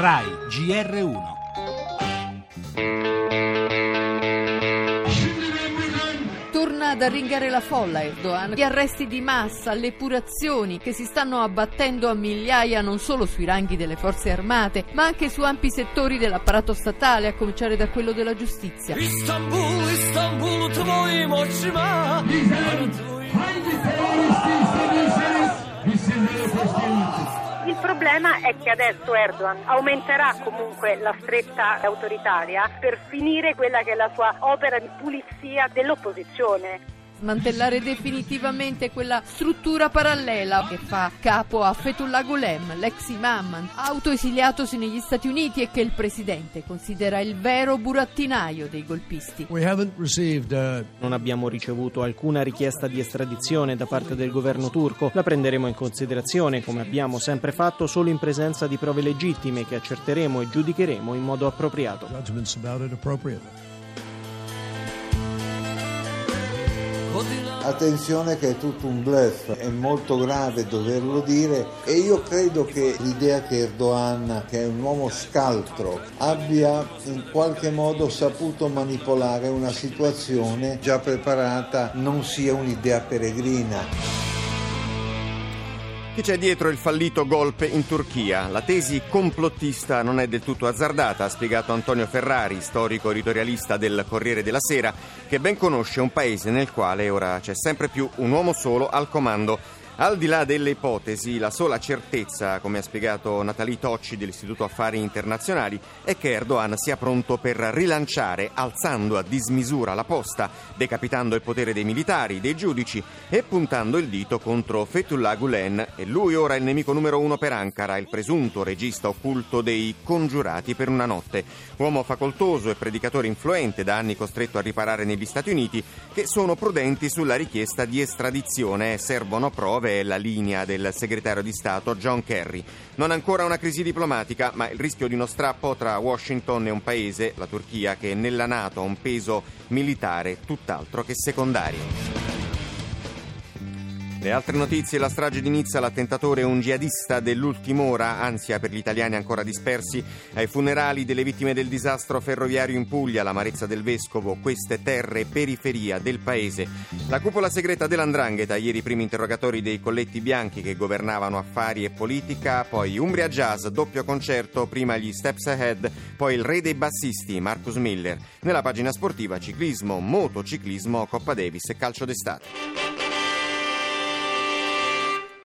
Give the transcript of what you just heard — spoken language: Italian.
RAI GR1 Torna ad arringare la folla Erdogan. Gli arresti di massa, le purazioni che si stanno abbattendo a migliaia non solo sui ranghi delle forze armate, ma anche su ampi settori dell'apparato statale, a cominciare da quello della giustizia. Istanbul, Istanbul, tvoim očima. Bizim hangi teröristi istediyseniz biz sizlere teslim il problema è che adesso Erdogan aumenterà comunque la stretta autoritaria per finire quella che è la sua opera di pulizia dell'opposizione. Smantellare definitivamente quella struttura parallela che fa capo a Fethullah Gulen, l'ex imam, autoesiliatosi negli Stati Uniti e che il presidente considera il vero burattinaio dei golpisti. Uh, Non abbiamo ricevuto alcuna richiesta di estradizione da parte del governo turco. La prenderemo in considerazione, come abbiamo sempre fatto, solo in presenza di prove legittime che accerteremo e giudicheremo in modo appropriato. Attenzione che è tutto un bluff, è molto grave doverlo dire e io credo che l'idea che Erdogan, che è un uomo scaltro, abbia in qualche modo saputo manipolare una situazione già preparata non sia un'idea peregrina. Chi c'è dietro il fallito golpe in Turchia? La tesi complottista non è del tutto azzardata, ha spiegato Antonio Ferrari, storico editorialista del Corriere della Sera, che ben conosce un paese nel quale ora c'è sempre più un uomo solo al comando. Al di là delle ipotesi, la sola certezza, come ha spiegato Natalie Tocci dell'Istituto Affari Internazionali, è che Erdogan sia pronto per rilanciare, alzando a dismisura la posta, decapitando il potere dei militari, dei giudici e puntando il dito contro Fethullah Gulen. E lui ora è il nemico numero uno per Ankara, il presunto regista occulto dei Congiurati per una notte. Uomo facoltoso e predicatore influente, da anni costretto a riparare negli Stati Uniti, che sono prudenti sulla richiesta di estradizione servono prove è la linea del segretario di Stato John Kerry. Non ancora una crisi diplomatica, ma il rischio di uno strappo tra Washington e un paese, la Turchia, che nella Nato ha un peso militare tutt'altro che secondario. Le altre notizie, la strage di Nizza, l'attentatore è un jihadista dell'ultima ora, ansia per gli italiani ancora dispersi, ai funerali delle vittime del disastro ferroviario in Puglia, l'amarezza del vescovo, queste terre periferia del paese. La cupola segreta dell'Andrangheta, ieri i primi interrogatori dei colletti bianchi che governavano affari e politica, poi Umbria Jazz, doppio concerto, prima gli Steps Ahead, poi il re dei bassisti, Marcus Miller. Nella pagina sportiva ciclismo, motociclismo, Coppa Davis e calcio d'estate.